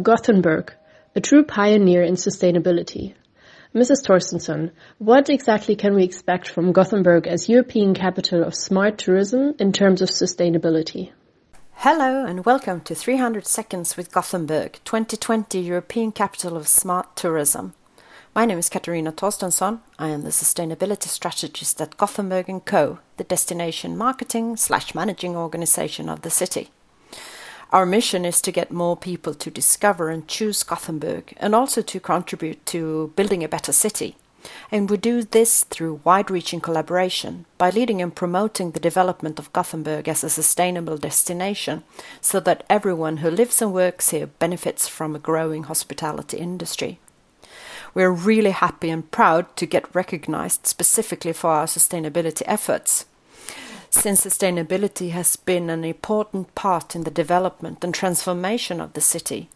Gothenburg, a true pioneer in sustainability. Mrs. Torstensson, what exactly can we expect from Gothenburg as European capital of smart tourism in terms of sustainability? Hello and welcome to 300 Seconds with Gothenburg, 2020 European Capital of Smart Tourism. My name is Katarina Torstensson. I am the sustainability strategist at Gothenburg & Co., the destination marketing slash managing organization of the city. Our mission is to get more people to discover and choose Gothenburg and also to contribute to building a better city. And we do this through wide reaching collaboration by leading and promoting the development of Gothenburg as a sustainable destination so that everyone who lives and works here benefits from a growing hospitality industry. We're really happy and proud to get recognized specifically for our sustainability efforts since sustainability has been an important part in the development and transformation of the city.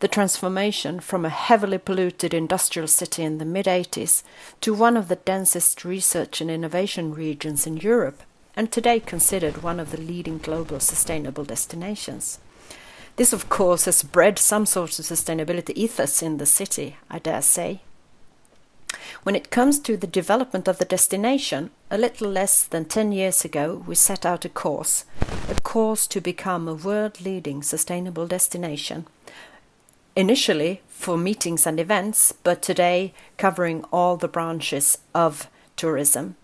The transformation from a heavily polluted industrial city in the mid 80s to one of the densest research and innovation regions in Europe, and today considered one of the leading global sustainable destinations. This, of course, has bred some sort of sustainability ethos in the city, I dare say. When it comes to the development of the destination, a little less than 10 years ago we set out a course, a course to become a world leading sustainable destination. Initially for meetings and events, but today covering all the branches of tourism.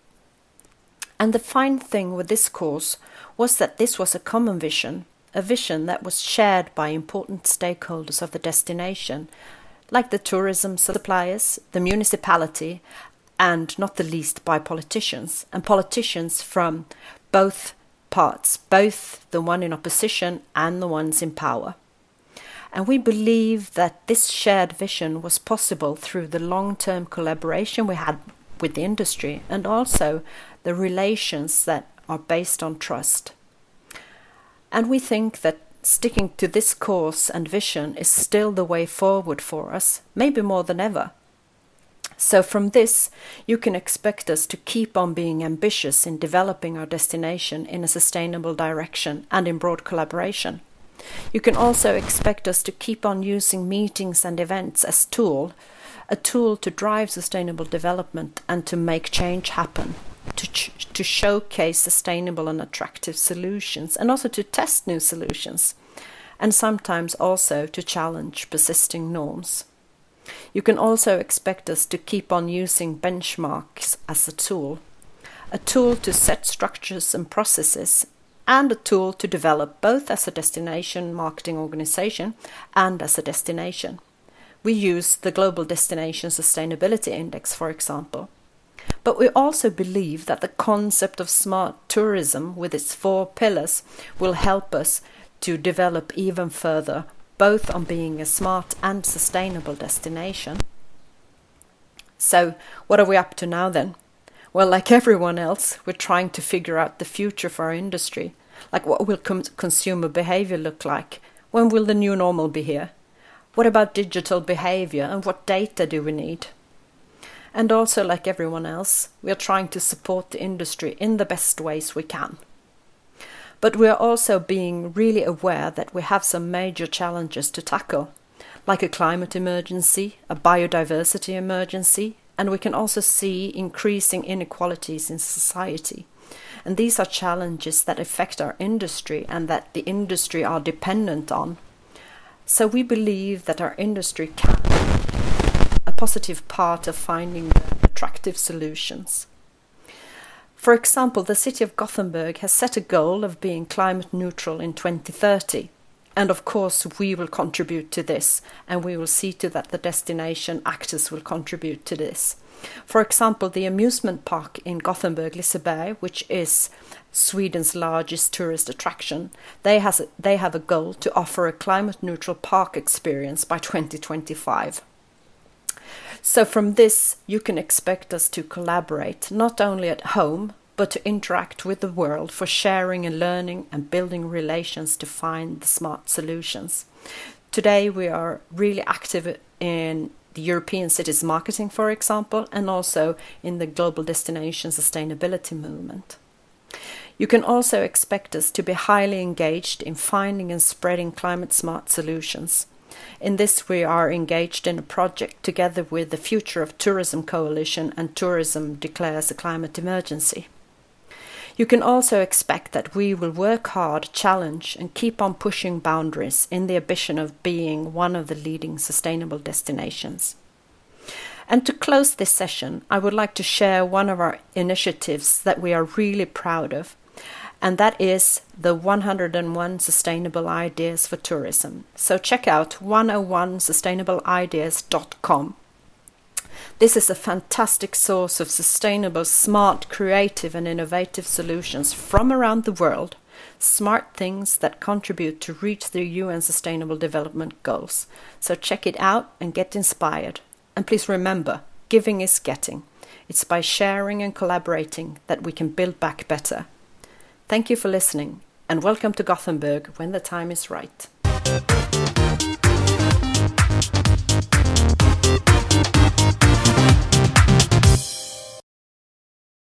And the fine thing with this course was that this was a common vision, a vision that was shared by important stakeholders of the destination, like the tourism suppliers, the municipality, and not the least by politicians, and politicians from both parts, both the one in opposition and the ones in power. And we believe that this shared vision was possible through the long term collaboration we had with the industry and also the relations that are based on trust. And we think that sticking to this course and vision is still the way forward for us, maybe more than ever. So, from this, you can expect us to keep on being ambitious in developing our destination in a sustainable direction and in broad collaboration. You can also expect us to keep on using meetings and events as tool, a tool to drive sustainable development and to make change happen to, to showcase sustainable and attractive solutions and also to test new solutions, and sometimes also to challenge persisting norms. You can also expect us to keep on using benchmarks as a tool, a tool to set structures and processes, and a tool to develop both as a destination marketing organization and as a destination. We use the Global Destination Sustainability Index, for example. But we also believe that the concept of smart tourism, with its four pillars, will help us to develop even further, both on being a smart and sustainable destination. So, what are we up to now then? Well, like everyone else, we're trying to figure out the future for our industry. Like, what will consumer behavior look like? When will the new normal be here? What about digital behavior and what data do we need? And also, like everyone else, we are trying to support the industry in the best ways we can. But we are also being really aware that we have some major challenges to tackle, like a climate emergency, a biodiversity emergency, and we can also see increasing inequalities in society. And these are challenges that affect our industry and that the industry are dependent on. So we believe that our industry can positive part of finding attractive solutions. For example, the city of Gothenburg has set a goal of being climate neutral in 2030. And of course, we will contribute to this, and we will see to that the destination actors will contribute to this. For example, the amusement park in Gothenburg, Liseberg, which is Sweden's largest tourist attraction, they, has a, they have a goal to offer a climate neutral park experience by 2025. So, from this, you can expect us to collaborate not only at home, but to interact with the world for sharing and learning and building relations to find the smart solutions. Today, we are really active in the European cities marketing, for example, and also in the global destination sustainability movement. You can also expect us to be highly engaged in finding and spreading climate smart solutions In this, we are engaged in a project together with the Future of Tourism Coalition and Tourism Declares a Climate Emergency. You can also expect that we will work hard, challenge, and keep on pushing boundaries in the ambition of being one of the leading sustainable destinations. And to close this session, I would like to share one of our initiatives that we are really proud of, and that is the 101 Sustainable Ideas for Tourism. So check out 101sustainableideas.com. This is a fantastic source of sustainable, smart, creative, and innovative solutions from around the world. Smart things that contribute to reach the UN Sustainable Development Goals. So check it out and get inspired. And please remember, giving is getting. It's by sharing and collaborating that we can build back better. Thank you for listening, and welcome to Gothenburg when the time is right.